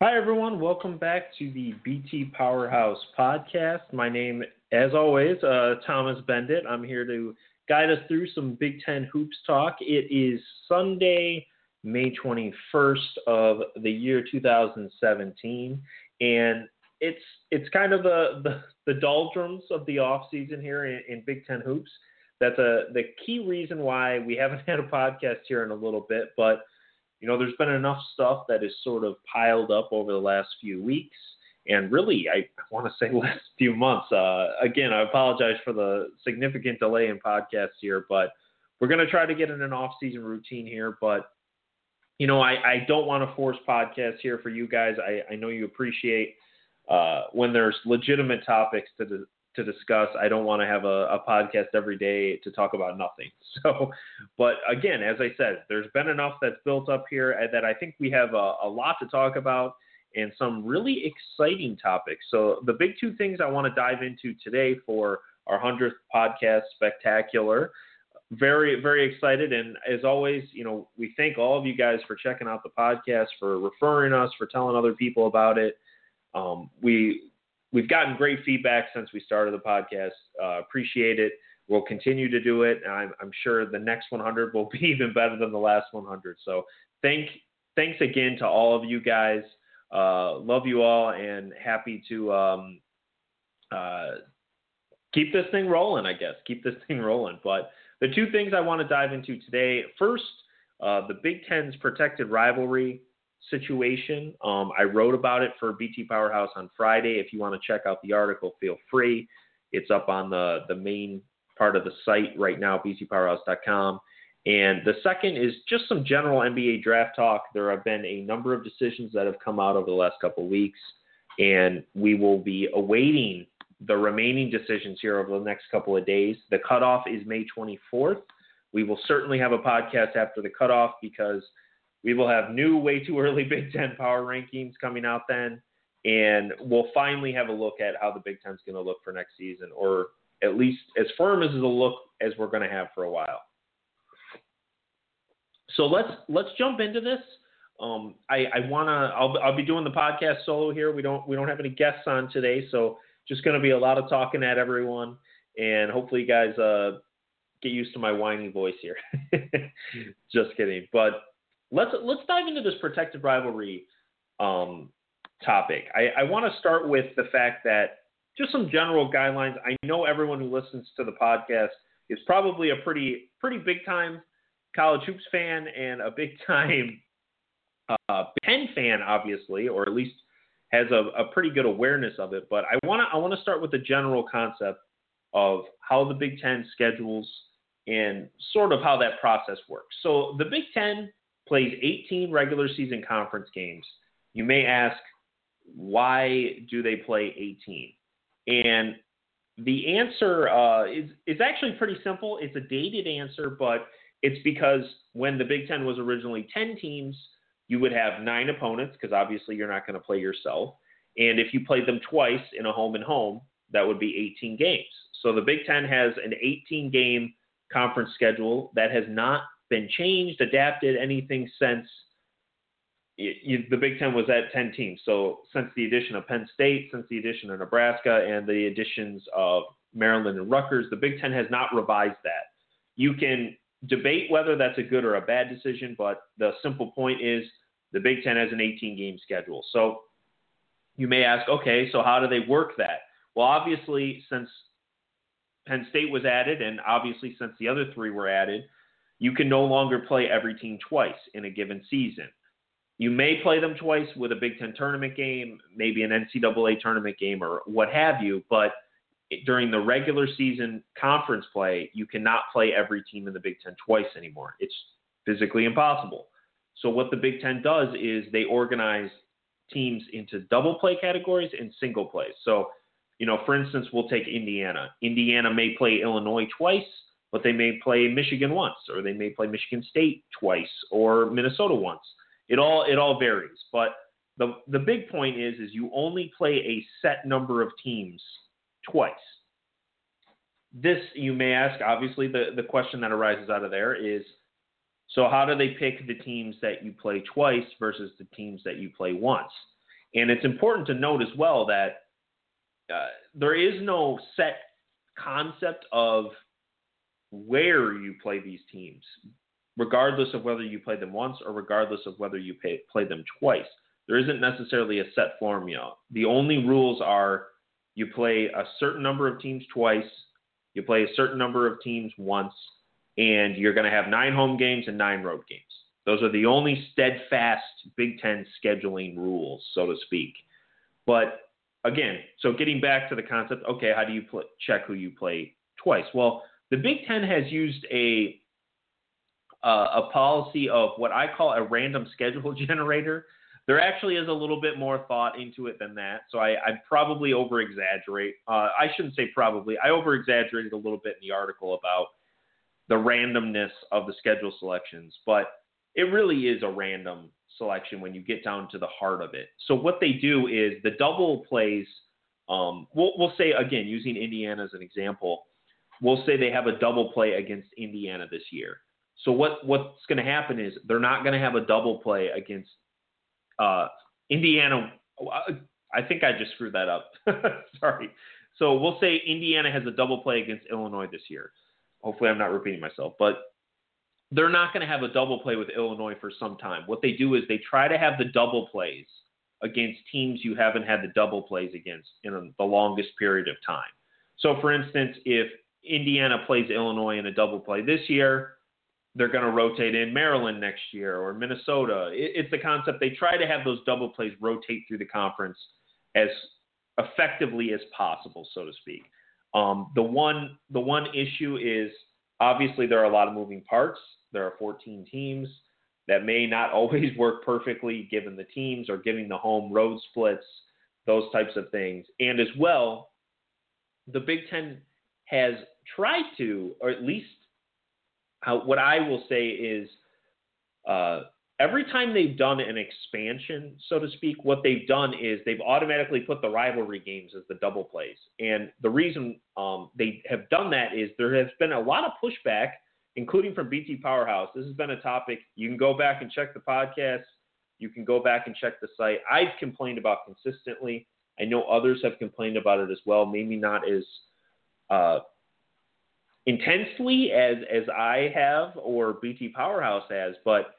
Hi, everyone. Welcome back to the BT Powerhouse podcast. My name, as always, uh, Thomas Beindit. I'm here to guide us through some Big Ten hoops talk. It is Sunday, May 21st of the year 2017, and it's it's kind of the the, the doldrums of the off season here in, in Big Ten hoops. That's a the key reason why we haven't had a podcast here in a little bit, but you know, there's been enough stuff that is sort of piled up over the last few weeks, and really, I want to say last few months. Uh, again, I apologize for the significant delay in podcasts here, but we're going to try to get in an off-season routine here. But you know, I, I don't want to force podcasts here for you guys. I, I know you appreciate uh, when there's legitimate topics to to discuss. I don't want to have a, a, podcast every day to talk about nothing. So, but again, as I said, there's been enough that's built up here that I think we have a, a lot to talk about and some really exciting topics. So, the big two things I want to dive into today for our 100th podcast spectacular. Very, very excited. And as always, you know, we thank all of you guys for checking out the podcast, for referring us, for telling other people about it. Um, we we've gotten great feedback since we started the podcast. Uh, appreciate it. We'll continue to do it. I'm, I'm, sure the next 100 will be even better than the last 100. So thank thanks again to all of you guys. Uh, love you all and happy to um, uh, keep this thing rolling. I guess keep this thing rolling. But the two things I want to dive into today. First, uh, the Big Ten's protected rivalry situation. Um, I wrote about it for BT Powerhouse on Friday. If you want to check out the article, feel free. It's up on the, the main part of the site right now, btpowerhouse.com. And the second is just some general NBA draft talk. There have been a number of decisions that have come out over the last couple of weeks, and we will be awaiting the remaining decisions here over the next couple of days. The cutoff is May 24th. We will certainly have a podcast after the cutoff because – we will have new, way too early Big Ten power rankings coming out then, and we'll finally have a look at how the Big Ten's going to look for next season, or at least as firm as a look as we're going to have for a while. So let's let's jump into this. Um, I, I wanna I'll, I'll be doing the podcast solo here. We don't we don't have any guests on today, so just going to be a lot of talking at everyone, and hopefully you guys uh, get used to my whiny voice here. just kidding, but let's let's dive into this protected rivalry um, topic. I, I want to start with the fact that just some general guidelines. I know everyone who listens to the podcast is probably a pretty pretty big time college hoops fan and a big time uh, Penn fan, obviously, or at least has a, a pretty good awareness of it. But I want to I want to start with the general concept of how the Big Ten schedules and sort of how that process works. So the Big Ten plays 18 regular season conference games. You may ask, why do they play 18? And the answer uh, is, is actually pretty simple. It's a dated answer, but it's because when the Big Ten was originally 10 teams, you would have nine opponents because obviously you're not going to play yourself. And if you played them twice in a home and home, that would be 18 games. So the Big Ten has an 18 game conference schedule that has not been changed, adapted, anything since you, the Big Ten was at 10 teams. So since the addition of Penn State, since the addition of Nebraska, and the additions of Maryland and Rutgers, the Big Ten has not revised that. You can debate whether that's a good or a bad decision, but the simple point is the Big Ten has an 18 game schedule. So you may ask, okay, so how do they work that? Well, obviously, since Penn State was added, and obviously since the other three were added, you can no longer play every team twice in a given season. You may play them twice with a Big Ten tournament game, maybe an NCAA tournament game, or what have you, but during the regular season conference play, you cannot play every team in the Big Ten twice anymore. It's physically impossible. So, what the Big Ten does is they organize teams into double play categories and single plays. So, you know, for instance, we'll take Indiana. Indiana may play Illinois twice, but they may play Michigan once, or they may play Michigan State twice, or Minnesota once. It all it all varies. But the the big point is is you only play a set number of teams twice. This you may ask. Obviously, the the question that arises out of there is, so how do they pick the teams that you play twice versus the teams that you play once? And it's important to note as well that uh, there is no set concept of where you play these teams, regardless of whether you play them once or regardless of whether you pay, play them twice. There isn't necessarily a set formula. The only rules are you play a certain number of teams twice, you play a certain number of teams once, and you're going to have nine home games and nine road games. Those are the only steadfast Big Ten scheduling rules, so to speak. But again, so getting back to the concept, okay, how do you check who you play twice? Well, the Big Ten has used a uh, a policy of what I call a random schedule generator. There actually is a little bit more thought into it than that, so I, I probably over exaggerate. Uh, I shouldn't say probably. I over exaggerated a little bit in the article about the randomness of the schedule selections, but it really is a random selection when you get down to the heart of it. So what they do is the double plays. Um, we'll, we'll say again using Indiana as an example. We'll say they have a double play against Indiana this year. So what what's going to happen is they're not going to have a double play against uh, Indiana. I think I just screwed that up. Sorry. So we'll say Indiana has a double play against Illinois this year. Hopefully, I'm not repeating myself, but they're not going to have a double play with Illinois for some time. What they do is they try to have the double plays against teams you haven't had the double plays against in the longest period of time. So, for instance, if Indiana plays Illinois in a double play this year, they're going to rotate in Maryland next year or Minnesota. It's the concept they try to have those double plays rotate through the conference as effectively as possible, so to speak. Um, the one the one issue is obviously there are a lot of moving parts. There are 14 teams that may not always work perfectly given the teams or giving the home road splits, those types of things. And as well, the Big Ten has tried to, or at least uh, what I will say is, uh, every time they've done an expansion, so to speak, what they've done is they've automatically put the rivalry games as the double plays. And the reason um, they have done that is there has been a lot of pushback including from BT Powerhouse. This has been a topic. You can go back and check the podcast. You can go back and check the site. I've complained about consistently. I know others have complained about it as well. Maybe not as uh, intensely as as I have or BT Powerhouse has, but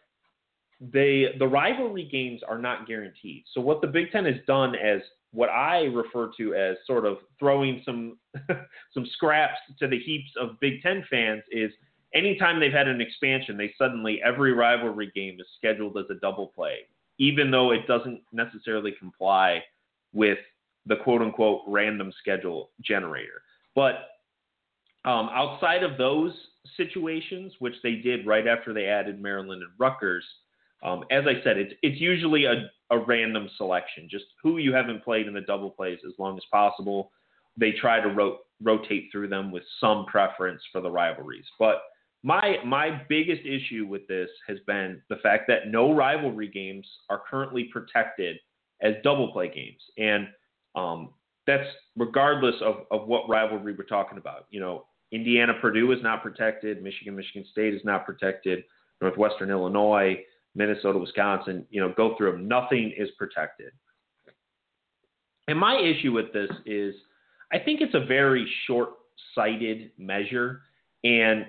they the rivalry games are not guaranteed. So what the Big Ten has done as what I refer to as sort of throwing some some scraps to the heaps of Big Ten fans is anytime they've had an expansion, they suddenly every rivalry game is scheduled as a double play, even though it doesn't necessarily comply with the quote unquote random schedule generator. But um, outside of those situations, which they did right after they added Maryland and Rutgers, um, as I said, it's it's usually a, a random selection, just who you haven't played in the double plays as long as possible. They try to ro- rotate through them with some preference for the rivalries, but my my biggest issue with this has been the fact that no rivalry games are currently protected as double play games, and um, that's regardless of, of what rivalry we're talking about. You know, Indiana Purdue is not protected, Michigan Michigan State is not protected, Northwestern Illinois, Minnesota Wisconsin. You know, go through them. Nothing is protected. And my issue with this is, I think it's a very short sighted measure, and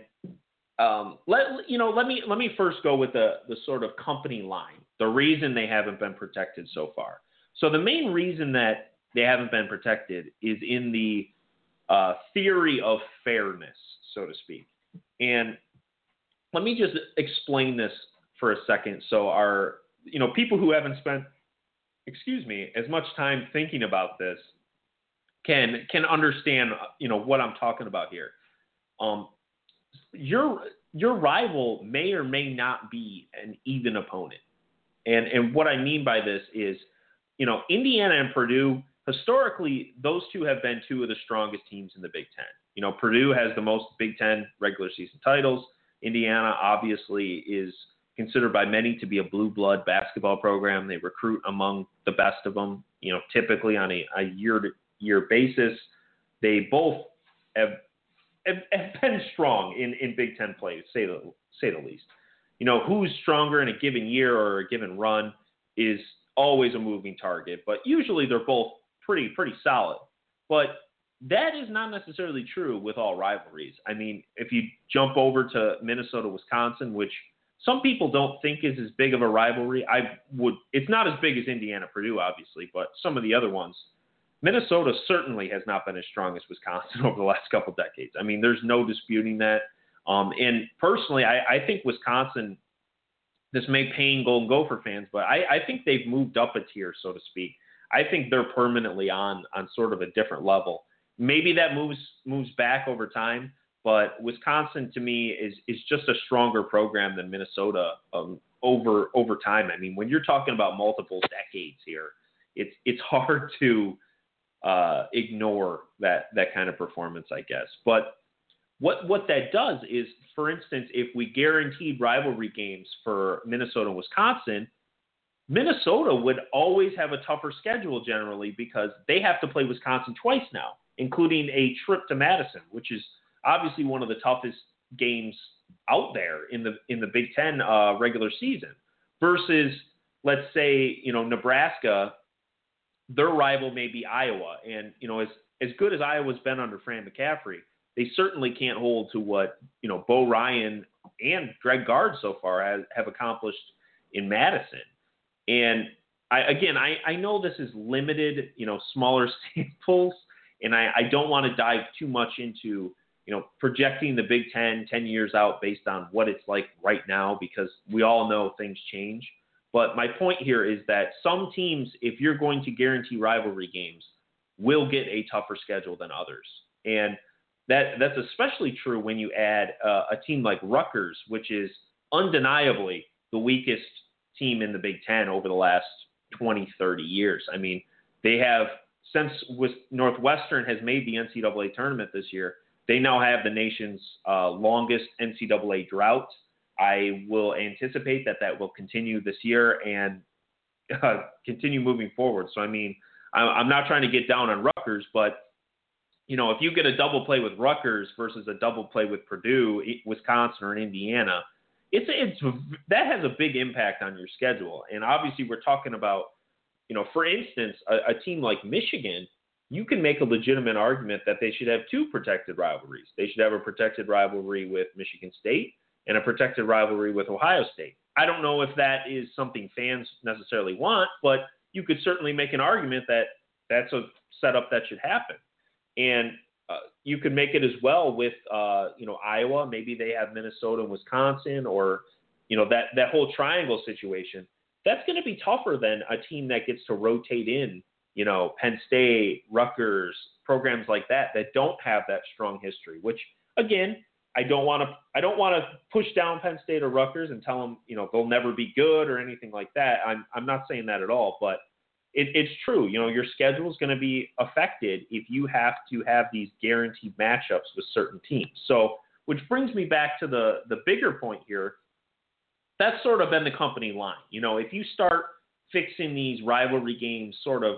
um, let you know. Let me let me first go with the the sort of company line. The reason they haven't been protected so far. So the main reason that they haven't been protected is in the uh, theory of fairness, so to speak. And let me just explain this for a second, so our you know people who haven't spent excuse me as much time thinking about this can can understand you know what I'm talking about here. Um, your your rival may or may not be an even opponent. And and what I mean by this is, you know, Indiana and Purdue historically those two have been two of the strongest teams in the Big 10. You know, Purdue has the most Big 10 regular season titles. Indiana obviously is considered by many to be a blue blood basketball program. They recruit among the best of them, you know, typically on a, a year to year basis. They both have have, have been strong in, in Big Ten plays, say the say the least. You know, who's stronger in a given year or a given run is always a moving target, but usually they're both pretty pretty solid. But that is not necessarily true with all rivalries. I mean, if you jump over to Minnesota, Wisconsin, which some people don't think is as big of a rivalry, I would. It's not as big as Indiana Purdue, obviously, but some of the other ones. Minnesota certainly has not been as strong as Wisconsin over the last couple decades. I mean, there's no disputing that. Um, and personally, I, I think Wisconsin. This may pain Golden Gopher fans, but I, I think they've moved up a tier, so to speak. I think they're permanently on on sort of a different level. Maybe that moves moves back over time, but Wisconsin to me is is just a stronger program than Minnesota um, over over time. I mean, when you're talking about multiple decades here, it's it's hard to uh, ignore that that kind of performance, I guess. But what what that does is, for instance, if we guaranteed rivalry games for Minnesota and Wisconsin, Minnesota would always have a tougher schedule generally because they have to play Wisconsin twice now including a trip to Madison, which is obviously one of the toughest games out there in the in the Big Ten uh, regular season. Versus, let's say, you know, Nebraska, their rival may be Iowa, and you know, as as good as Iowa's been under Fran McCaffery, they certainly can't hold to what you know Bo Ryan and Greg Gard so far has, have accomplished in Madison. And I, again, I, I know this is limited, you know, smaller samples, and I, I don't want to dive too much into you know projecting the Big Ten 10 years out based on what it's like right now because we all know things change. But my point here is that some teams, if you're going to guarantee rivalry games, will get a tougher schedule than others, and that that's especially true when you add uh, a team like Rutgers, which is undeniably the weakest team in the Big Ten over the last 20, 30 years. I mean, they have since Northwestern has made the NCAA tournament this year, they now have the nation's uh, longest NCAA drought. I will anticipate that that will continue this year and uh, continue moving forward. So, I mean, I'm not trying to get down on Rutgers, but you know, if you get a double play with Rutgers versus a double play with Purdue, Wisconsin, or Indiana, it's it's that has a big impact on your schedule. And obviously, we're talking about you know, for instance, a, a team like Michigan, you can make a legitimate argument that they should have two protected rivalries. They should have a protected rivalry with Michigan State and a protected rivalry with Ohio State. I don't know if that is something fans necessarily want, but you could certainly make an argument that that's a setup that should happen. And you could make it as well with, uh, you know, Iowa. Maybe they have Minnesota and Wisconsin, or you know that that whole triangle situation that's going to be tougher than a team that gets to rotate in, you know, Penn State, Rutgers, programs like that that don't have that strong history. Which again, I don't want to I don't want to push down Penn State or Rutgers and tell them you know they'll never be good or anything like that. I'm I'm not saying that at all, but it, it's true. You know, your schedule is going to be affected if you have to have these guaranteed matchups with certain teams. So, which brings me back to the the bigger point here that's sort of been the company line. You know, if you start fixing these rivalry games, sort of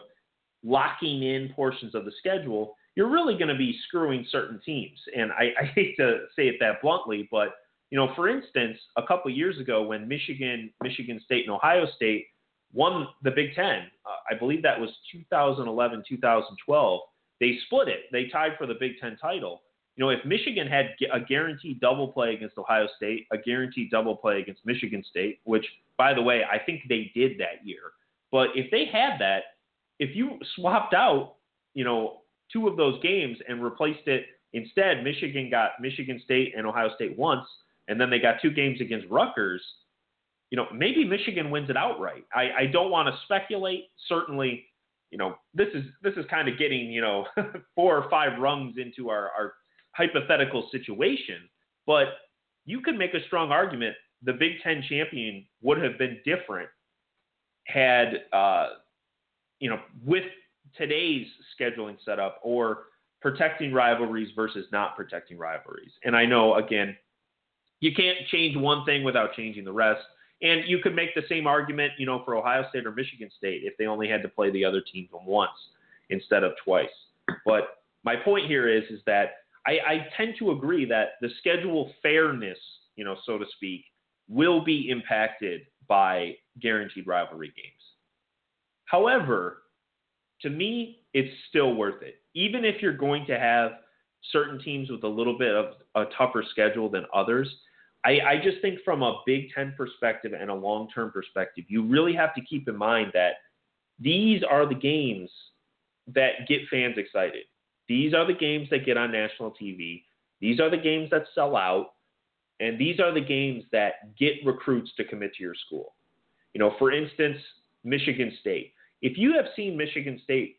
locking in portions of the schedule, you're really going to be screwing certain teams. And I, I hate to say it that bluntly, but you know, for instance, a couple years ago when Michigan, Michigan State, and Ohio State won the Big Ten, uh, I believe that was 2011, 2012. They split it. They tied for the Big Ten title. You know, if Michigan had a guaranteed double play against Ohio State, a guaranteed double play against Michigan State, which, by the way, I think they did that year. But if they had that, if you swapped out, you know, two of those games and replaced it instead, Michigan got Michigan State and Ohio State once, and then they got two games against Rutgers. You know, maybe Michigan wins it outright. I, I don't want to speculate. Certainly, you know, this is this is kind of getting you know four or five rungs into our, our hypothetical situation, but you could make a strong argument the Big Ten champion would have been different had, uh, you know, with today's scheduling setup or protecting rivalries versus not protecting rivalries. And I know, again, you can't change one thing without changing the rest. And you could make the same argument, you know, for Ohio State or Michigan State if they only had to play the other teams once instead of twice. But my point here is, is that I, I tend to agree that the schedule fairness, you know, so to speak, will be impacted by guaranteed rivalry games. However, to me, it's still worth it. Even if you're going to have certain teams with a little bit of a tougher schedule than others, I, I just think from a Big Ten perspective and a long term perspective, you really have to keep in mind that these are the games that get fans excited. These are the games that get on national TV. These are the games that sell out. And these are the games that get recruits to commit to your school. You know, for instance, Michigan State. If you have seen Michigan State,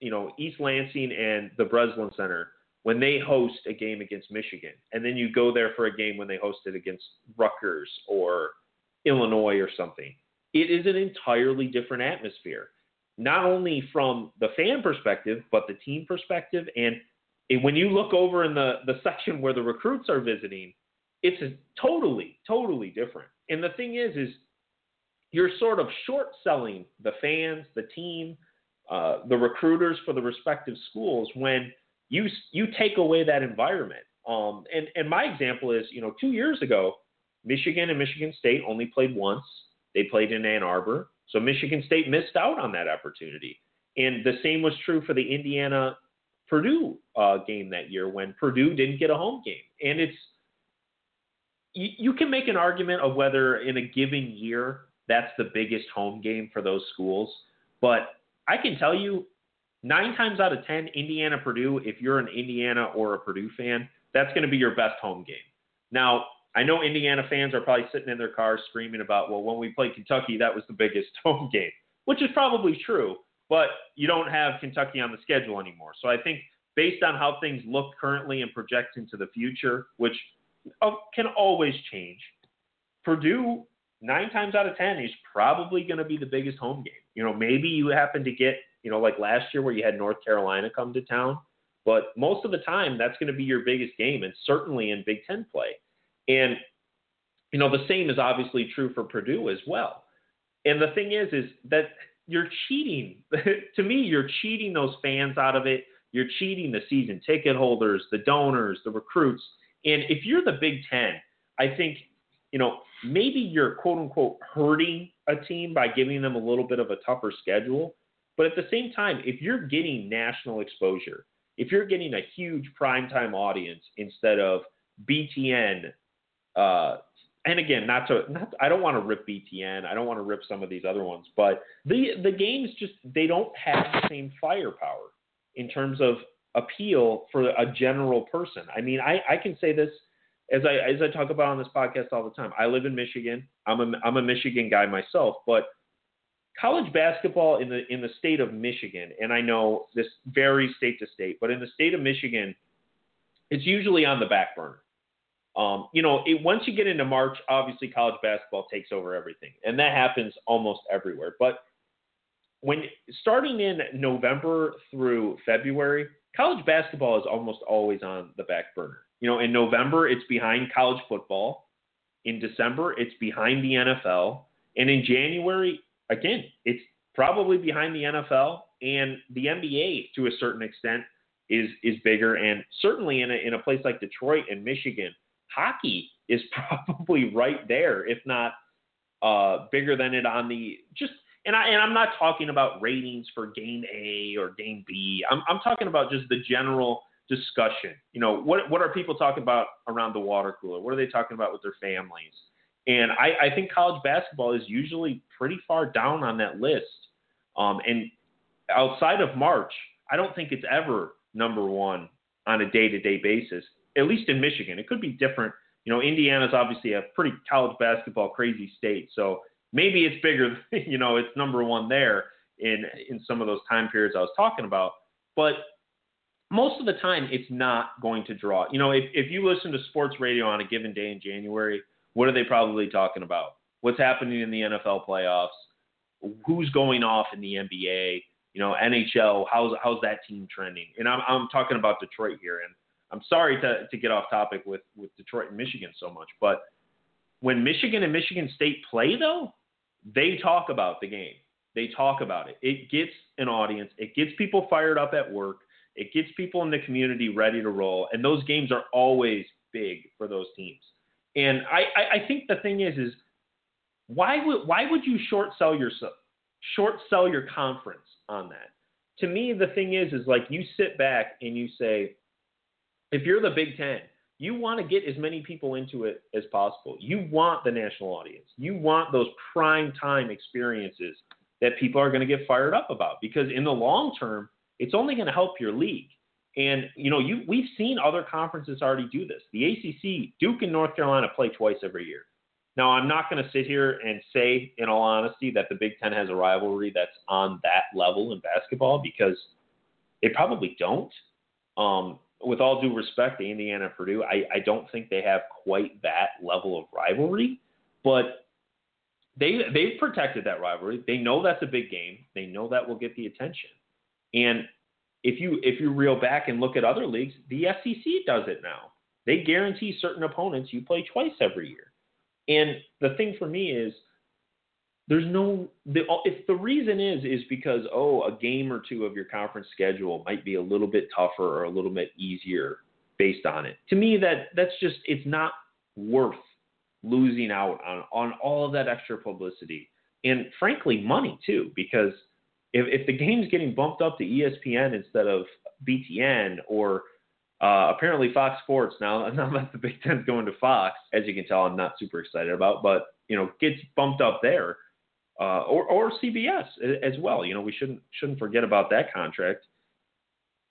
you know, East Lansing and the Breslin Center when they host a game against Michigan, and then you go there for a game when they host it against Rutgers or Illinois or something, it is an entirely different atmosphere. Not only from the fan perspective, but the team perspective. And when you look over in the, the section where the recruits are visiting, it's totally, totally different. And the thing is, is you're sort of short selling the fans, the team, uh, the recruiters for the respective schools when – you you take away that environment. Um, and and my example is, you know, two years ago, Michigan and Michigan State only played once. They played in Ann Arbor, so Michigan State missed out on that opportunity. And the same was true for the Indiana Purdue uh, game that year when Purdue didn't get a home game. And it's you, you can make an argument of whether in a given year that's the biggest home game for those schools, but I can tell you nine times out of ten, Indiana Purdue, if you're an Indiana or a Purdue fan, that's going to be your best home game. Now, I know Indiana fans are probably sitting in their cars screaming about, well, when we played Kentucky, that was the biggest home game, which is probably true, but you don't have Kentucky on the schedule anymore. So I think based on how things look currently and project into the future, which uh, can always change, Purdue, nine times out of 10, is probably going to be the biggest home game. You know, maybe you happen to get you know, like last year where you had North Carolina come to town. But most of the time, that's going to be your biggest game, and certainly in Big Ten play. And you know, the same is obviously true for Purdue as well. And the thing is, is that you're cheating. to me, you're cheating those fans out of it. You're cheating the season ticket holders, the donors, the recruits. And if you're the Big Ten, I think, you know, maybe you're quote unquote hurting a team by giving them a little bit of a tougher schedule. But at the same time, if you're getting national exposure, if you're getting a huge primetime audience instead of BTN, uh, and again, not to, not, I don't want to rip BTN, I don't want to rip some of these other ones, but the the games just they don't have the same firepower in terms of appeal for a general person. I mean, I, I can say this as I as I talk about on this podcast all the time. I live in Michigan. I'm a I'm a Michigan guy myself, but college basketball in the in the state of Michigan, and I know this varies state to state, but in the state of Michigan, it's usually on the back burner. Um, you know, it, once you get into March, obviously college basketball takes over everything, and that happens almost everywhere. But when starting in November through February, college basketball is almost always on the back burner. You know, in November it's behind college football. In December it's behind the NFL, and in January again, it's probably behind the NFL and the NBA to a certain extent is is bigger, and certainly in a in a place like Detroit and Michigan, hockey is probably right there, if not uh, bigger than it on the just. And I and I'm not talking about ratings for game A or game B. I'm I'm talking about just the general discussion. You know, what what are people talking about around the water cooler? What are they talking about with their families? And I, I think college basketball is usually pretty far down on that list. Um, and outside of March, I don't think it's ever number one on a day to day basis, at least in Michigan. It could be different. You know, Indiana's obviously a pretty college basketball crazy state. So maybe it's bigger, you know, it's number one there in, in some of those time periods I was talking about. But most of the time, it's not going to draw. You know, if, if you listen to sports radio on a given day in January, what are they probably talking about? What's happening in the NFL playoffs? Who's going off in the NBA? You know, NHL. How's how's that team trending? And I'm I'm talking about Detroit here, and I'm sorry to to get off topic with with Detroit and Michigan so much, but when Michigan and Michigan State play though, they talk about the game. They talk about it. It gets an audience. It gets people fired up at work. It gets people in the community ready to roll. And those games are always big for those teams. And I, I, I think the thing is, is why would why would you short sell yourself short sell your conference on that. To me, the thing is, is like you sit back and you say, if you're the Big Ten, you want to get as many people into it as possible. You want the national audience. You want those prime time experiences that people are going to get fired up about because in the long term, it's only going to help your league. And you know, you we've seen other conferences already do this. The ACC, Duke and North Carolina play twice every year. Now, I'm not going to sit here and say, in all honesty, that the Big Ten has a rivalry that's on that level in basketball because they probably don't. Um, with all due respect to Indiana and Purdue, I, I don't think they have quite that level of rivalry, but they they've protected that rivalry. They know that's a big game. They know that will get the attention. And if you if you reel back and look at other leagues, the SEC does it now. They guarantee certain opponents you play twice every year. And the thing for me is there's no the if the reason is is because oh a game or two of your conference schedule might be a little bit tougher or a little bit easier based on it. To me that that's just it's not worth losing out on on all of that extra publicity and frankly money too because if if the game's getting bumped up to ESPN instead of BTN or uh, apparently Fox Sports now now that the Big Ten's going to Fox, as you can tell, I'm not super excited about, but you know gets bumped up there uh, or or CBS as well. You know, we shouldn't shouldn't forget about that contract.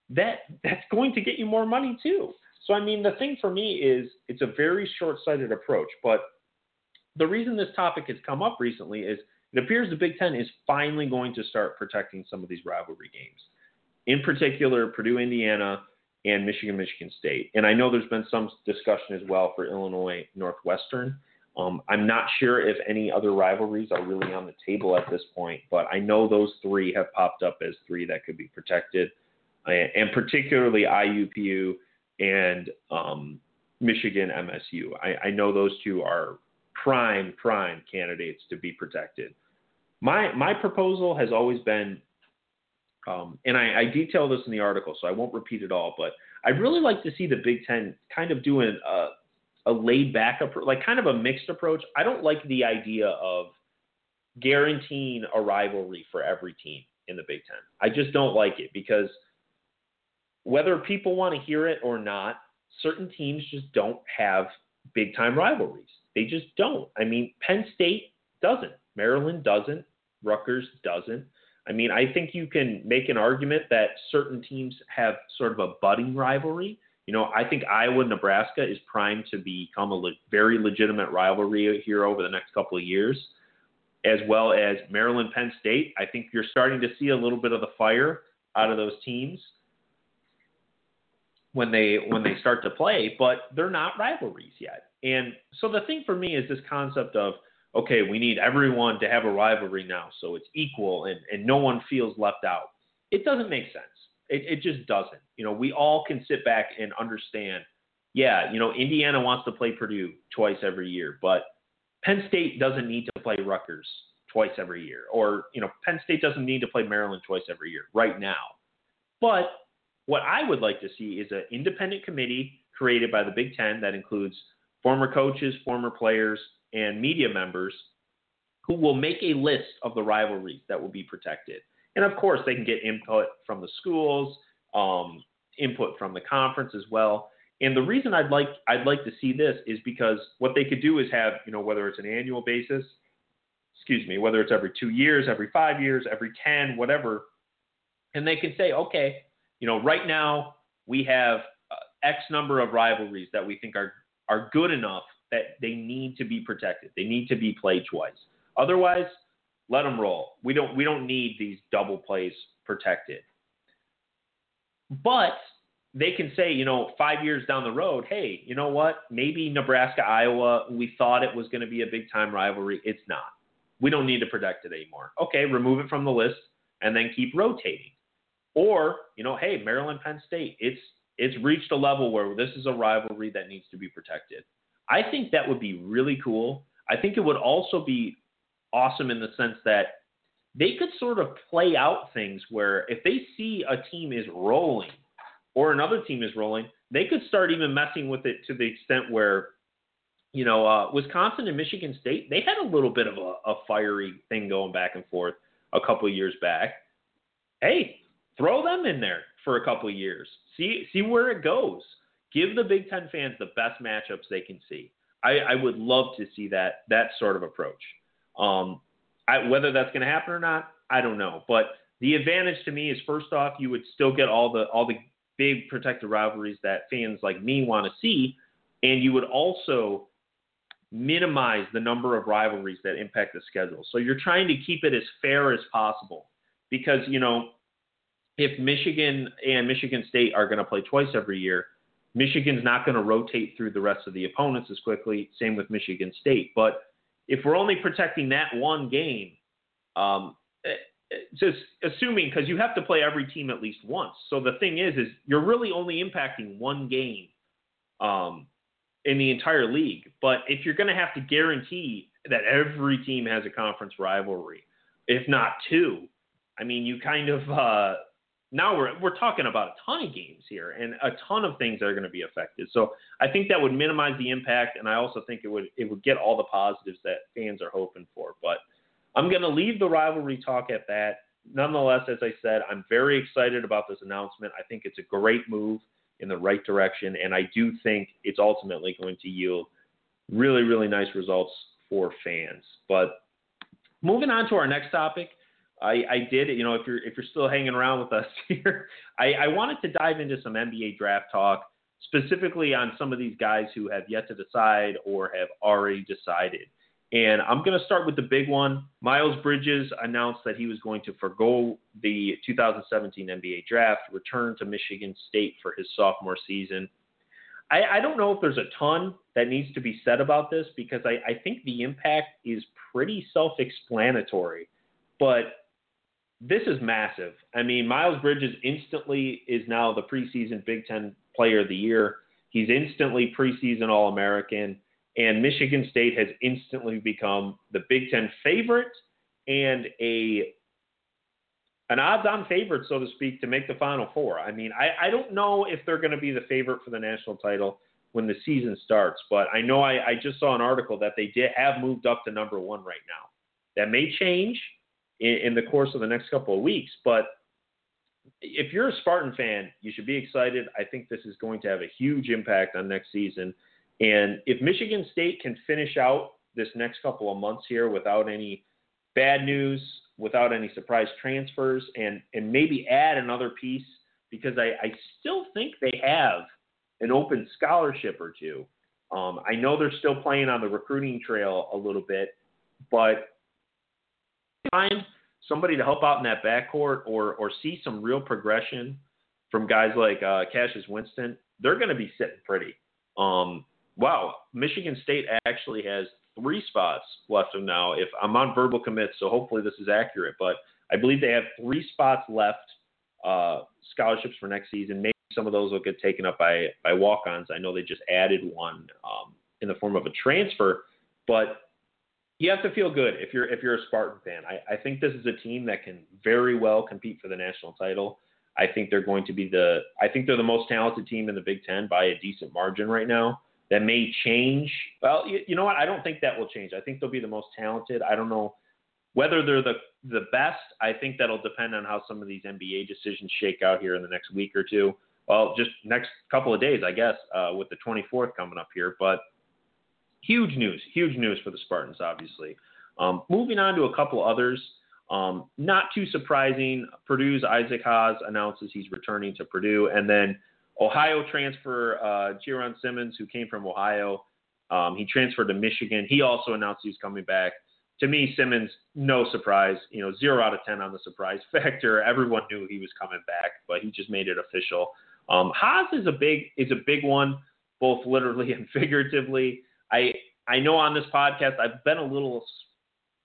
That that's going to get you more money too. So I mean, the thing for me is it's a very short-sighted approach. But the reason this topic has come up recently is it appears the Big Ten is finally going to start protecting some of these rivalry games. In particular, Purdue, Indiana, and Michigan, Michigan State. And I know there's been some discussion as well for Illinois Northwestern. Um, I'm not sure if any other rivalries are really on the table at this point, but I know those three have popped up as three that could be protected, and particularly IUPU and um, Michigan MSU. I, I, know those two are prime prime candidates to be protected. My my proposal has always been, um, and I, I detail this in the article, so I won't repeat it all, but I'd really like to see the Big Ten kind of doing a a laid back approach, like kind of a mixed approach. I don't like the idea of guaranteeing a rivalry for every team in the Big Ten. I just don't like it because whether people want to hear it or not, certain teams just don't have big time rivalries. They just don't. I mean, Penn State doesn't, Maryland doesn't, Rutgers doesn't. I mean, I think you can make an argument that certain teams have sort of a budding rivalry. You know, I think Iowa Nebraska is primed to become a le- very legitimate rivalry here over the next couple of years, as well as Maryland Penn State. I think you're starting to see a little bit of the fire out of those teams when they when they start to play, but they're not rivalries yet. And so the thing for me is this concept of okay, we need everyone to have a rivalry now, so it's equal and, and no one feels left out. It doesn't make sense. It, it just doesn't. You know, we all can sit back and understand. Yeah, you know, Indiana wants to play Purdue twice every year, but Penn State doesn't need to play Rutgers twice every year, or you know, Penn State doesn't need to play Maryland twice every year right now. But what I would like to see is an independent committee created by the Big Ten that includes former coaches, former players, and media members who will make a list of the rivalries that will be protected. And of course, they can get input from the schools, um, input from the conference as well. And the reason I'd like I'd like to see this is because what they could do is have you know whether it's an annual basis, excuse me, whether it's every two years, every five years, every ten, whatever, and they can say, okay, you know, right now we have uh, X number of rivalries that we think are are good enough that they need to be protected. They need to be played twice. Otherwise, let them roll. We don't we don't need these double plays protected. But they can say, you know, five years down the road, hey, you know what? Maybe Nebraska, Iowa, we thought it was going to be a big time rivalry. It's not. We don't need to protect it anymore. Okay, remove it from the list and then keep rotating. Or, you know, hey, Maryland, Penn State, it's it's reached a level where this is a rivalry that needs to be protected. I think that would be really cool. I think it would also be awesome in the sense that they could sort of play out things where if they see a team is rolling or another team is rolling, they could start even messing with it to the extent where, you know, uh, Wisconsin and Michigan State, they had a little bit of a, a fiery thing going back and forth a couple of years back. Hey, throw them in there for a couple of years. See see where it goes. Give the Big Ten fans the best matchups they can see. I, I would love to see that that sort of approach. Um, I, whether that's going to happen or not, I don't know. But the advantage to me is first off, you would still get all the all the big protected rivalries that fans like me want to see, and you would also minimize the number of rivalries that impact the schedule. So you're trying to keep it as fair as possible because you know if Michigan and Michigan State are going to play twice every year, Michigan's not going to rotate through the rest of the opponents as quickly. Same with Michigan State. But if we're only protecting that one game, um, eh, just assuming because you have to play every team at least once. So the thing is, is you're really only impacting one game um, in the entire league. But if you're going to have to guarantee that every team has a conference rivalry, if not two, I mean, you kind of uh, now we're we're talking about a ton of games here and a ton of things that are going to be affected. So I think that would minimize the impact, and I also think it would it would get all the positives that fans are hoping for. But I'm going to leave the rivalry talk at that. Nonetheless, as I said, I'm very excited about this announcement. I think it's a great move in the right direction, and I do think it's ultimately going to yield really really nice results for fans. But moving on to our next topic. I, I did, you know, if you're if you're still hanging around with us here, I, I wanted to dive into some NBA draft talk, specifically on some of these guys who have yet to decide or have already decided. And I'm going to start with the big one. Miles Bridges announced that he was going to forego the 2017 NBA draft, return to Michigan State for his sophomore season. I, I don't know if there's a ton that needs to be said about this because I, I think the impact is pretty self explanatory. But this is massive. I mean, Miles Bridges instantly is now the preseason Big Ten Player of the Year. He's instantly preseason All American, and Michigan State has instantly become the Big Ten favorite and a an odds-on favorite, so to speak, to make the Final Four. I mean, I, I don't know if they're going to be the favorite for the national title when the season starts, but I know I, I just saw an article that they did have moved up to number one right now. That may change in, in the course of the next couple of weeks. But if you're a Spartan fan, you should be excited. I think this is going to have a huge impact on next season. And if Michigan State can finish out this next couple of months here without any bad news, without any surprise transfers, and, and maybe add another piece, because I, I still think they have an open scholarship or two. Um, I know they're still playing on the recruiting trail a little bit, but find somebody to help out in that backcourt or or see some real progression from guys like uh, Cassius Winston, they're going to be sitting pretty. Um, wow, Michigan State actually has three spots left of now. If I'm on verbal commits, so hopefully this is accurate, but I believe they have three spots left uh, scholarships for next season. Maybe some of those will get taken up by by walk-ons. I know they just added one um, in the form of a transfer, but you have to feel good if you're if you're a Spartan fan. I, I think this is a team that can very well compete for the national title. I think they're going to be the I think they're the most talented team in the Big Ten by a decent margin right now. That may change. Well, you, you know what? I don't think that will change. I think they'll be the most talented. I don't know whether they're the the best. I think that'll depend on how some of these NBA decisions shake out here in the next week or two. Well, just next couple of days, I guess, uh, with the 24th coming up here. But huge news, huge news for the Spartans, obviously. Um, moving on to a couple others. Um, not too surprising, Purdue's Isaac Haas announces he's returning to Purdue, and then Ohio transfer uh, Simmons, who came from Ohio, um, he transferred to Michigan. He also announced he's coming back. To me, Simmons, no surprise. You know, zero out of ten on the surprise factor. Everyone knew he was coming back, but he just made it official. Um, Haas is a big is a big one, both literally and figuratively. I I know on this podcast I've been a little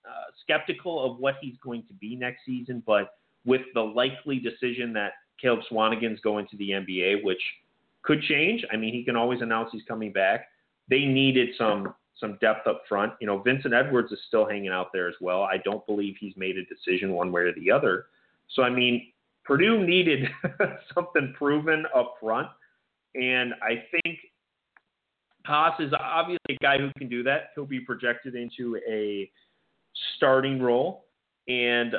uh, skeptical of what he's going to be next season, but with the likely decision that Caleb Swanigan's going to the NBA, which could change. I mean, he can always announce he's coming back. They needed some some depth up front. You know, Vincent Edwards is still hanging out there as well. I don't believe he's made a decision one way or the other. So I mean, Purdue needed something proven up front, and I think Haas is obviously a guy who can do that. He'll be projected into a starting role. And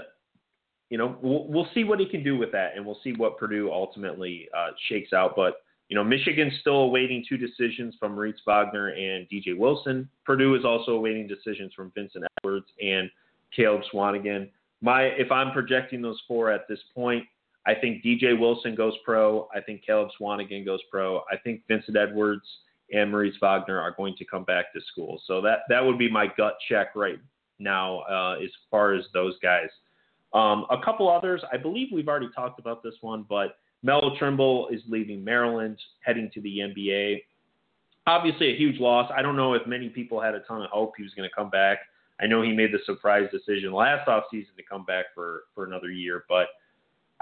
you know, we'll, we'll see what he can do with that, and we'll see what Purdue ultimately uh, shakes out. But you know, Michigan's still awaiting two decisions from Moritz Wagner and DJ Wilson. Purdue is also awaiting decisions from Vincent Edwards and Caleb Swanigan. My, if I'm projecting those four at this point, I think DJ Wilson goes pro. I think Caleb Swanigan goes pro. I think Vincent Edwards and Moritz Wagner are going to come back to school. So that that would be my gut check right now uh, as far as those guys. Um, a couple others, I believe we've already talked about this one, but Melo Trimble is leaving Maryland, heading to the NBA. Obviously, a huge loss. I don't know if many people had a ton of hope he was going to come back. I know he made the surprise decision last offseason to come back for, for another year, but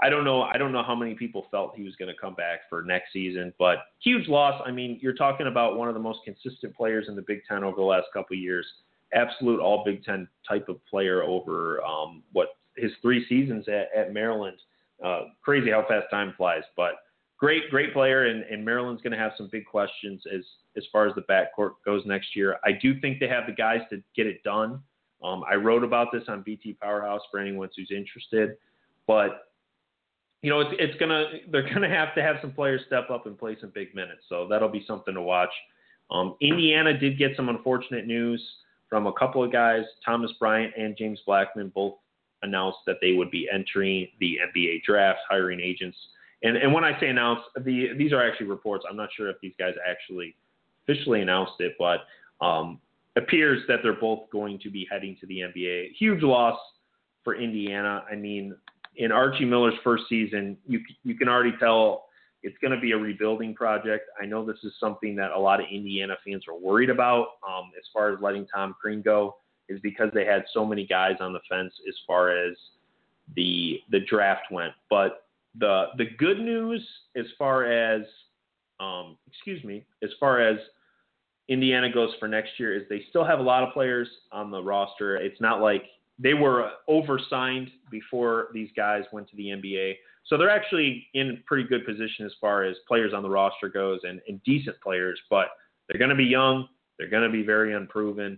I don't know. I don't know how many people felt he was going to come back for next season, but huge loss. I mean, you're talking about one of the most consistent players in the Big Ten over the last couple of years. Absolute All Big Ten type of player over um, what his three seasons at, at Maryland. Uh, crazy how fast time flies, but great, great player. And, and Maryland's going to have some big questions as as far as the backcourt goes next year. I do think they have the guys to get it done. Um, I wrote about this on BT Powerhouse for anyone who's interested, but you know, it's, it's gonna they're gonna have to have some players step up and play some big minutes. So that'll be something to watch. Um, Indiana did get some unfortunate news from a couple of guys. Thomas Bryant and James Blackmon both announced that they would be entering the NBA draft, hiring agents. And and when I say announced, the these are actually reports. I'm not sure if these guys actually officially announced it, but um, appears that they're both going to be heading to the NBA. Huge loss for Indiana. I mean, in Archie Miller's first season, you you can already tell it's going to be a rebuilding project. I know this is something that a lot of Indiana fans are worried about um, as far as letting Tom Crean go, is because they had so many guys on the fence as far as the the draft went. But the the good news as far as um, excuse me, as far as Indiana goes for next year is they still have a lot of players on the roster. It's not like they were oversigned before these guys went to the NBA. So they're actually in pretty good position as far as players on the roster goes and, and decent players, but they're going to be young. They're going to be very unproven.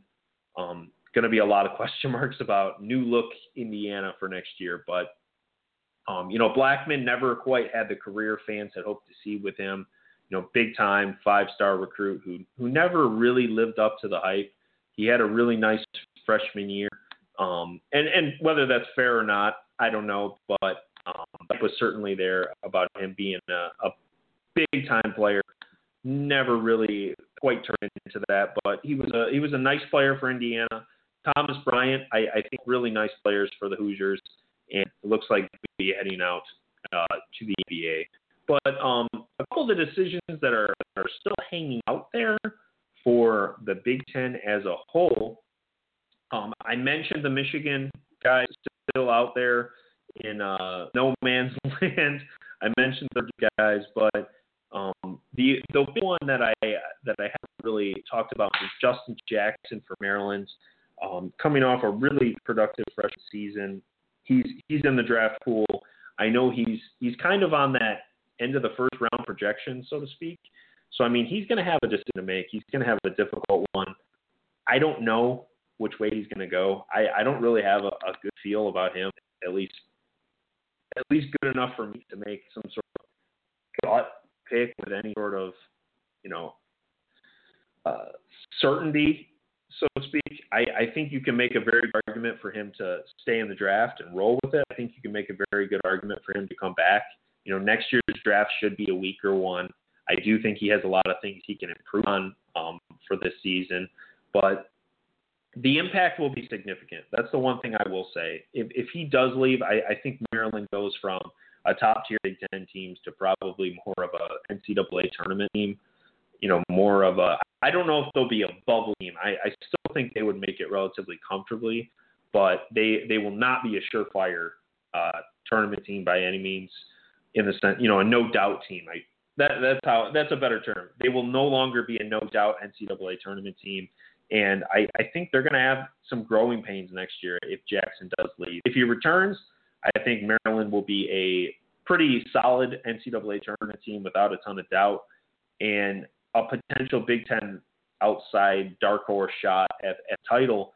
Um, going to be a lot of question marks about new look Indiana for next year. But, um, you know, Blackmon never quite had the career fans had hoped to see with him. You know, big time five star recruit who who never really lived up to the hype. He had a really nice freshman year um, and and whether that's fair or not, I don't know, but um, was certainly there about him being a, a big time player. Never really quite turned into that, but he was a he was a nice player for Indiana. Thomas Bryant, I, I think, really nice players for the Hoosiers, and it looks like he'll be heading out uh, to the NBA. But um, a couple of the decisions that are are still hanging out there for the Big Ten as a whole um, I mentioned the Michigan guys still out there in uh, no man's land. I mentioned the guys, but um, the the big one that I that I haven't really talked about is Justin Jackson for Maryland, um, coming off a really productive freshman season. He's he's in the draft pool. I know he's he's kind of on that end of the first round projection, so to speak. So I mean, he's going to have a decision to make. He's going to have a difficult one. I don't know which way he's going to go. I, I don't really have a, a good feel about him, at least at least good enough for me to make some sort of gut pick with any sort of you know uh, certainty, so to speak. I, I think you can make a very good argument for him to stay in the draft and roll with it. I think you can make a very good argument for him to come back. You know, next year's draft should be a weaker one. I do think he has a lot of things he can improve on um, for this season, but the impact will be significant. That's the one thing I will say. If, if he does leave, I, I think Maryland goes from a top tier Big Ten teams to probably more of a NCAA tournament team. You know, more of a. I don't know if they'll be a bubble team. I, I still think they would make it relatively comfortably, but they they will not be a surefire uh, tournament team by any means. In the sense, you know, a no doubt team. I that that's how that's a better term. They will no longer be a no doubt NCAA tournament team. And I, I think they're going to have some growing pains next year if Jackson does leave. If he returns, I think Maryland will be a pretty solid NCAA tournament team without a ton of doubt, and a potential Big Ten outside dark horse shot at, at title.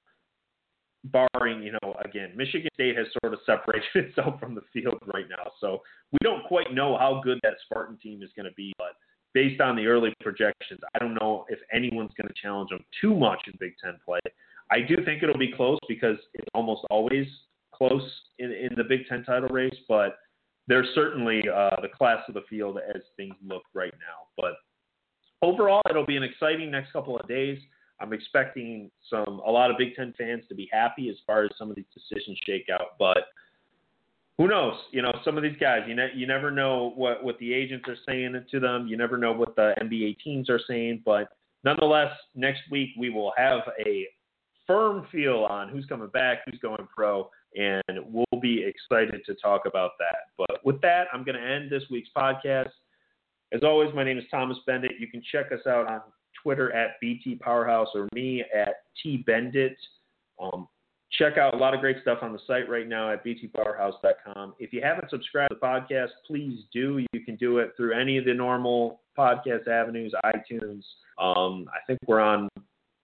barring, you know, again, Michigan State has sort of separated itself from the field right now. So we don't quite know how good that Spartan team is going to be, but based on the early projections, I don't know if anyone's going to challenge them too much in Big Ten play. I do think it'll be close because it's almost always close in, in the Big Ten title race, but they're certainly uh, the class of the field as things look right now. But overall, it'll be an exciting next couple of days. I'm expecting some a lot of Big Ten fans to be happy as far as some of these decisions shake out, but who knows? You know, some of these guys, you ne- you never know what what the agents are saying to them. You never know what the NBA teams are saying, but nonetheless, next week we will have a firm feel on who's coming back, who's going pro, and we'll be excited to talk about that. But with that, I'm going to end this week's podcast. As always, my name is Thomas Beindit. You can check us out on Twitter at BT Powerhouse or me at T Beindit. Um, check out a lot of great stuff on the site right now at btpowerhouse.com. If you haven't subscribed to the podcast, please do. You can do it through any of the normal podcast avenues, iTunes. Um, I think we're on.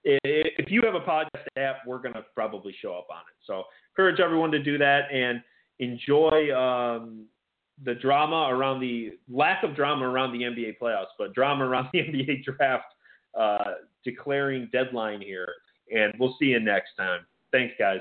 If you have a podcast app, we're going to probably show up on it. So encourage everyone to do that and enjoy um, the drama around the lack of drama around the NBA playoffs, but drama around the NBA draft uh, declaring deadline here. And we'll see you next time. Thanks, guys.